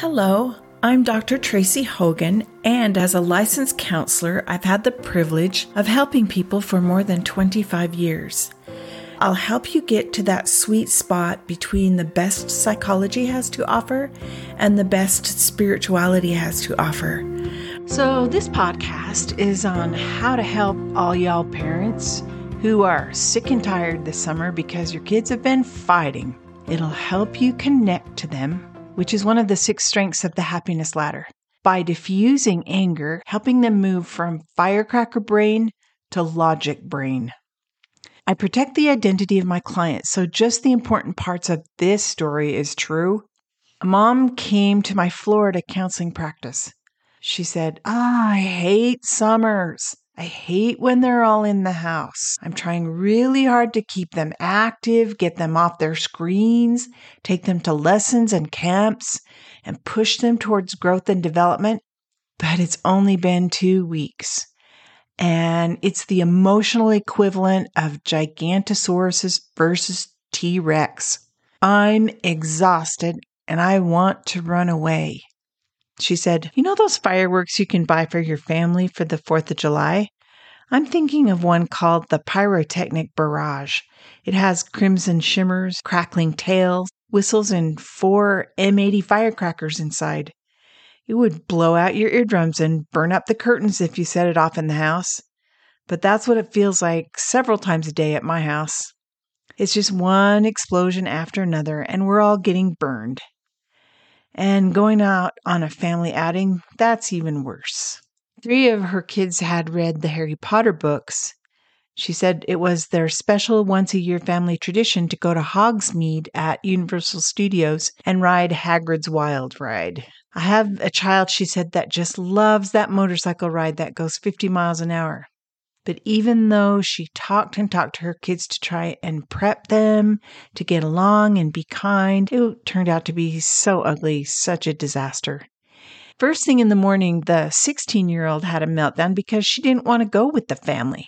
Hello, I'm Dr. Tracy Hogan, and as a licensed counselor, I've had the privilege of helping people for more than 25 years. I'll help you get to that sweet spot between the best psychology has to offer and the best spirituality has to offer. So, this podcast is on how to help all y'all parents who are sick and tired this summer because your kids have been fighting. It'll help you connect to them which is one of the six strengths of the happiness ladder, by diffusing anger, helping them move from firecracker brain to logic brain. I protect the identity of my clients, so just the important parts of this story is true. A mom came to my Florida counseling practice. She said, I hate summers. I hate when they're all in the house. I'm trying really hard to keep them active, get them off their screens, take them to lessons and camps, and push them towards growth and development. But it's only been two weeks. And it's the emotional equivalent of Gigantosaurus versus T Rex. I'm exhausted and I want to run away. She said, You know those fireworks you can buy for your family for the 4th of July? I'm thinking of one called the Pyrotechnic Barrage. It has crimson shimmers, crackling tails, whistles, and four M80 firecrackers inside. It would blow out your eardrums and burn up the curtains if you set it off in the house. But that's what it feels like several times a day at my house. It's just one explosion after another, and we're all getting burned. And going out on a family outing, that's even worse. Three of her kids had read the Harry Potter books. She said it was their special once a year family tradition to go to Hogsmeade at Universal Studios and ride Hagrid's Wild Ride. I have a child, she said, that just loves that motorcycle ride that goes 50 miles an hour. But even though she talked and talked to her kids to try and prep them to get along and be kind, it turned out to be so ugly, such a disaster. First thing in the morning, the 16 year old had a meltdown because she didn't want to go with the family.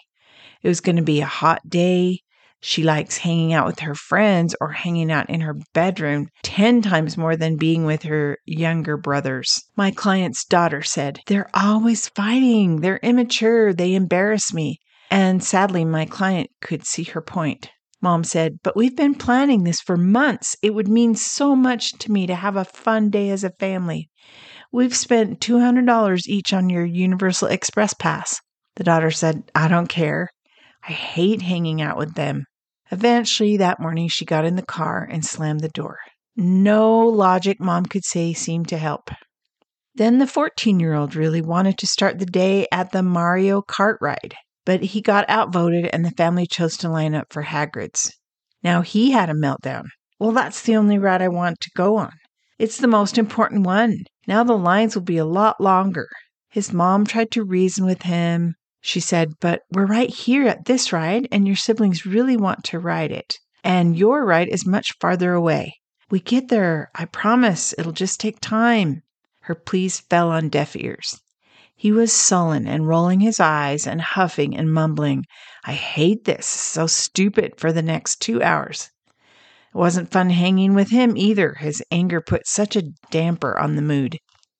It was going to be a hot day. She likes hanging out with her friends or hanging out in her bedroom 10 times more than being with her younger brothers. My client's daughter said, They're always fighting. They're immature. They embarrass me. And sadly, my client could see her point. Mom said, But we've been planning this for months. It would mean so much to me to have a fun day as a family. We've spent $200 each on your Universal Express Pass. The daughter said, I don't care. I hate hanging out with them. Eventually, that morning, she got in the car and slammed the door. No logic mom could say seemed to help. Then the 14 year old really wanted to start the day at the Mario Kart ride, but he got outvoted and the family chose to line up for Hagrid's. Now he had a meltdown. Well, that's the only ride I want to go on. It's the most important one. Now the lines will be a lot longer. His mom tried to reason with him, she said, But we're right here at this ride, and your siblings really want to ride it. And your ride is much farther away. We get there. I promise. It'll just take time. Her pleas fell on deaf ears. He was sullen and rolling his eyes and huffing and mumbling, I hate this. So stupid for the next two hours. It wasn't fun hanging with him either. His anger put such a damper on the mood.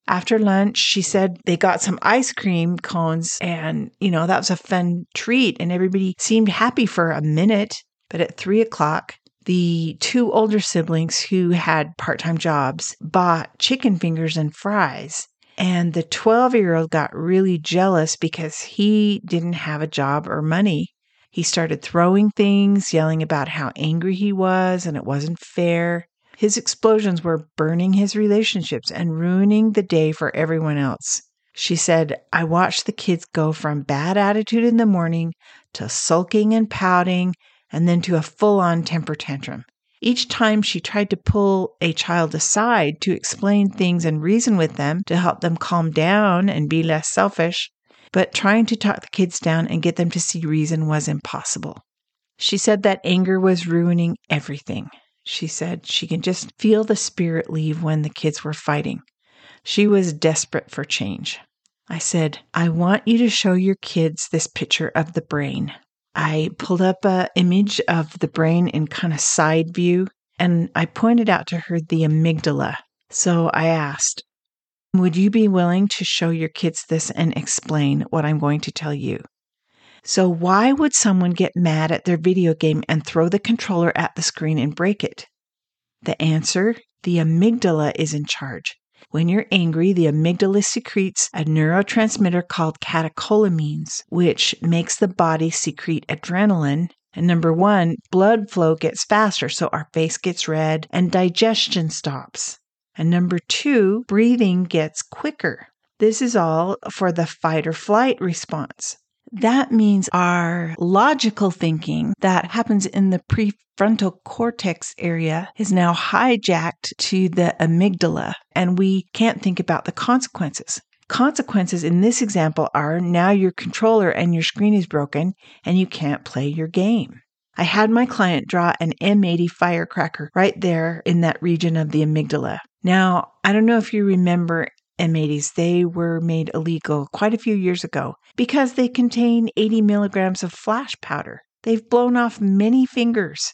After lunch, she said they got some ice cream cones, and, you know, that was a fun treat, and everybody seemed happy for a minute. But at three o'clock, the two older siblings who had part time jobs bought chicken fingers and fries. And the 12 year old got really jealous because he didn't have a job or money. He started throwing things, yelling about how angry he was and it wasn't fair. His explosions were burning his relationships and ruining the day for everyone else. She said, I watched the kids go from bad attitude in the morning to sulking and pouting and then to a full on temper tantrum. Each time she tried to pull a child aside to explain things and reason with them to help them calm down and be less selfish, but trying to talk the kids down and get them to see reason was impossible. She said that anger was ruining everything. She said she can just feel the spirit leave when the kids were fighting. She was desperate for change. I said, I want you to show your kids this picture of the brain. I pulled up an image of the brain in kind of side view and I pointed out to her the amygdala. So I asked, Would you be willing to show your kids this and explain what I'm going to tell you? So, why would someone get mad at their video game and throw the controller at the screen and break it? The answer the amygdala is in charge. When you're angry, the amygdala secretes a neurotransmitter called catecholamines, which makes the body secrete adrenaline. And number one, blood flow gets faster, so our face gets red and digestion stops. And number two, breathing gets quicker. This is all for the fight or flight response. That means our logical thinking that happens in the prefrontal cortex area is now hijacked to the amygdala, and we can't think about the consequences. Consequences in this example are now your controller and your screen is broken and you can't play your game. I had my client draw an M80 firecracker right there in that region of the amygdala. Now, I don't know if you remember M80s, they were made illegal quite a few years ago because they contain 80 milligrams of flash powder. They've blown off many fingers.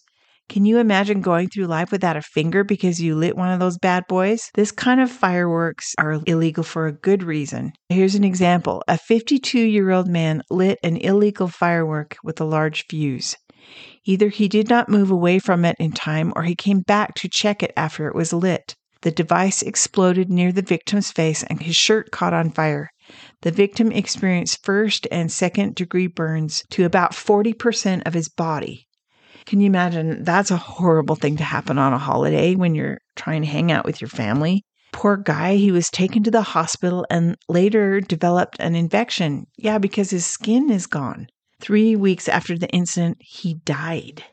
Can you imagine going through life without a finger because you lit one of those bad boys? This kind of fireworks are illegal for a good reason. Here's an example a 52 year old man lit an illegal firework with a large fuse. Either he did not move away from it in time or he came back to check it after it was lit. The device exploded near the victim's face and his shirt caught on fire. The victim experienced first and second degree burns to about 40% of his body. Can you imagine? That's a horrible thing to happen on a holiday when you're trying to hang out with your family. Poor guy, he was taken to the hospital and later developed an infection. Yeah, because his skin is gone. Three weeks after the incident, he died.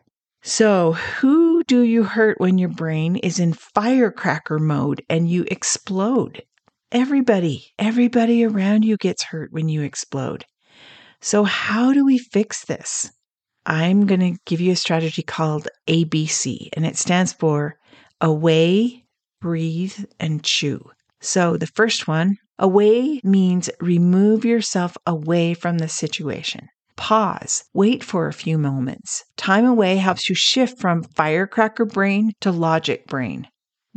So, who do you hurt when your brain is in firecracker mode and you explode? Everybody, everybody around you gets hurt when you explode. So, how do we fix this? I'm going to give you a strategy called ABC, and it stands for away, breathe, and chew. So, the first one, away means remove yourself away from the situation. Pause. Wait for a few moments. Time away helps you shift from firecracker brain to logic brain.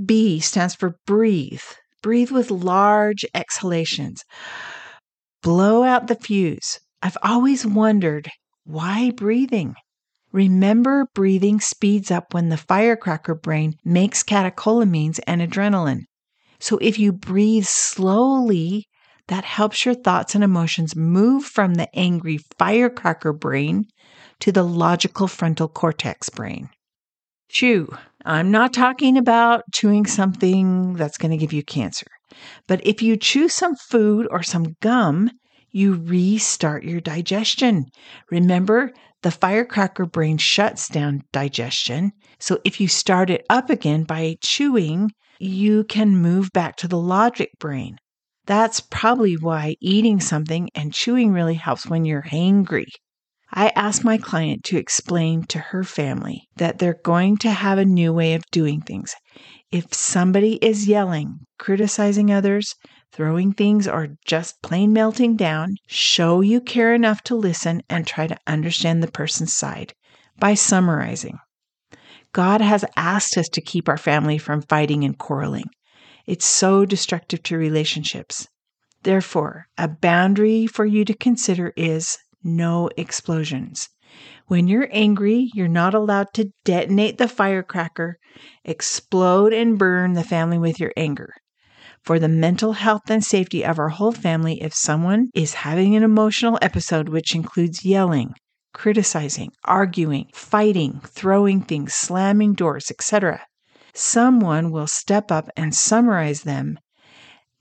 B stands for breathe. Breathe with large exhalations. Blow out the fuse. I've always wondered why breathing? Remember, breathing speeds up when the firecracker brain makes catecholamines and adrenaline. So if you breathe slowly, that helps your thoughts and emotions move from the angry firecracker brain to the logical frontal cortex brain. Chew. I'm not talking about chewing something that's going to give you cancer. But if you chew some food or some gum, you restart your digestion. Remember, the firecracker brain shuts down digestion. So if you start it up again by chewing, you can move back to the logic brain. That's probably why eating something and chewing really helps when you're hangry. I asked my client to explain to her family that they're going to have a new way of doing things. If somebody is yelling, criticizing others, throwing things, or just plain melting down, show you care enough to listen and try to understand the person's side by summarizing. God has asked us to keep our family from fighting and quarreling. It's so destructive to relationships. Therefore, a boundary for you to consider is no explosions. When you're angry, you're not allowed to detonate the firecracker, explode and burn the family with your anger. For the mental health and safety of our whole family, if someone is having an emotional episode which includes yelling, criticizing, arguing, fighting, throwing things, slamming doors, etc., someone will step up and summarize them.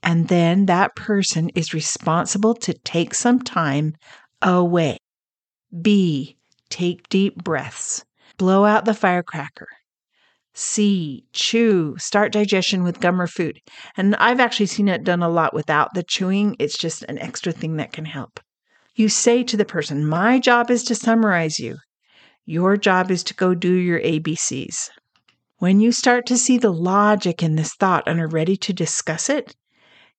And then that person is responsible to take some time away. B. Take deep breaths. Blow out the firecracker. C. Chew. Start digestion with gum or food. And I've actually seen it done a lot without the chewing. It's just an extra thing that can help. You say to the person, My job is to summarize you. Your job is to go do your ABCs. When you start to see the logic in this thought and are ready to discuss it,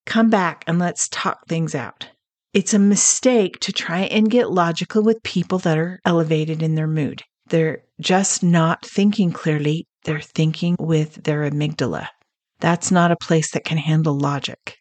come back and let's talk things out. It's a mistake to try and get logical with people that are elevated in their mood. They're just not thinking clearly, they're thinking with their amygdala. That's not a place that can handle logic.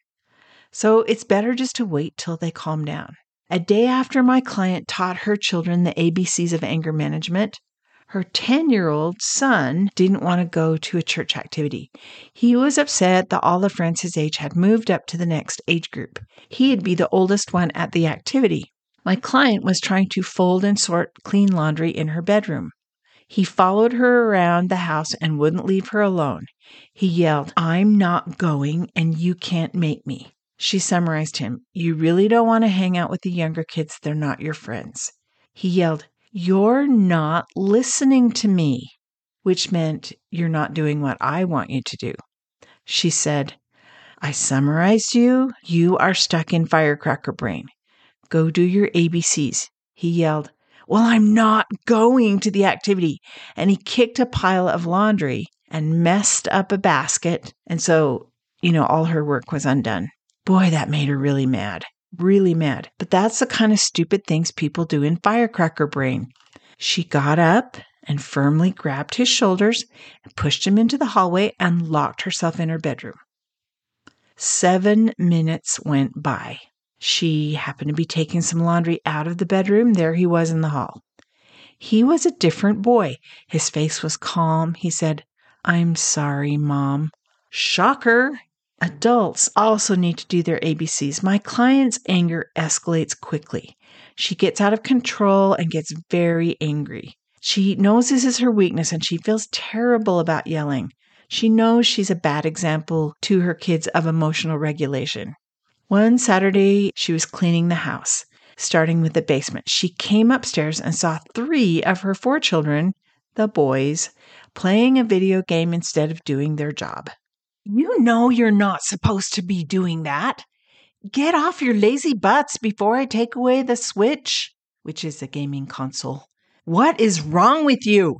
So it's better just to wait till they calm down. A day after my client taught her children the ABCs of anger management, her 10 year old son didn't want to go to a church activity. He was upset that all the friends his age had moved up to the next age group. He'd be the oldest one at the activity. My client was trying to fold and sort clean laundry in her bedroom. He followed her around the house and wouldn't leave her alone. He yelled, I'm not going and you can't make me. She summarized him, You really don't want to hang out with the younger kids. They're not your friends. He yelled, You're not listening to me, which meant you're not doing what I want you to do. She said, I summarized you. You are stuck in firecracker brain. Go do your ABCs. He yelled, Well, I'm not going to the activity. And he kicked a pile of laundry and messed up a basket. And so, you know, all her work was undone. Boy, that made her really mad. Really mad. But that's the kind of stupid things people do in firecracker brain. She got up and firmly grabbed his shoulders and pushed him into the hallway and locked herself in her bedroom. Seven minutes went by. She happened to be taking some laundry out of the bedroom. There he was in the hall. He was a different boy. His face was calm. He said, I'm sorry, Mom. Shocker. Adults also need to do their ABCs. My client's anger escalates quickly. She gets out of control and gets very angry. She knows this is her weakness and she feels terrible about yelling. She knows she's a bad example to her kids of emotional regulation. One Saturday, she was cleaning the house, starting with the basement. She came upstairs and saw three of her four children, the boys, playing a video game instead of doing their job. You know you're not supposed to be doing that. Get off your lazy butts before I take away the Switch, which is a gaming console. What is wrong with you?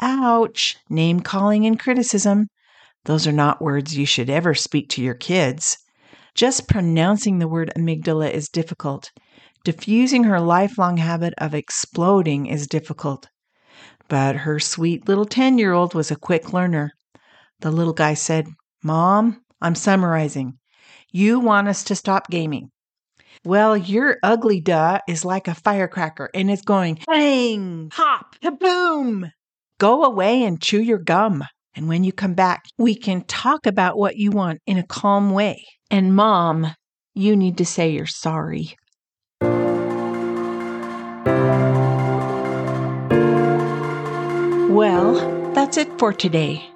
Ouch, name calling and criticism. Those are not words you should ever speak to your kids. Just pronouncing the word amygdala is difficult. Diffusing her lifelong habit of exploding is difficult. But her sweet little 10 year old was a quick learner. The little guy said, Mom, I'm summarizing. You want us to stop gaming. Well, your ugly duh is like a firecracker and it's going bang, pop, kaboom. Go away and chew your gum. And when you come back, we can talk about what you want in a calm way. And mom, you need to say you're sorry. Well, that's it for today.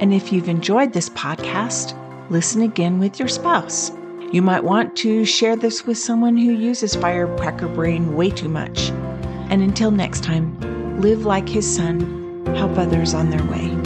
And if you've enjoyed this podcast, listen again with your spouse. You might want to share this with someone who uses firecracker brain way too much. And until next time, live like his son, help others on their way.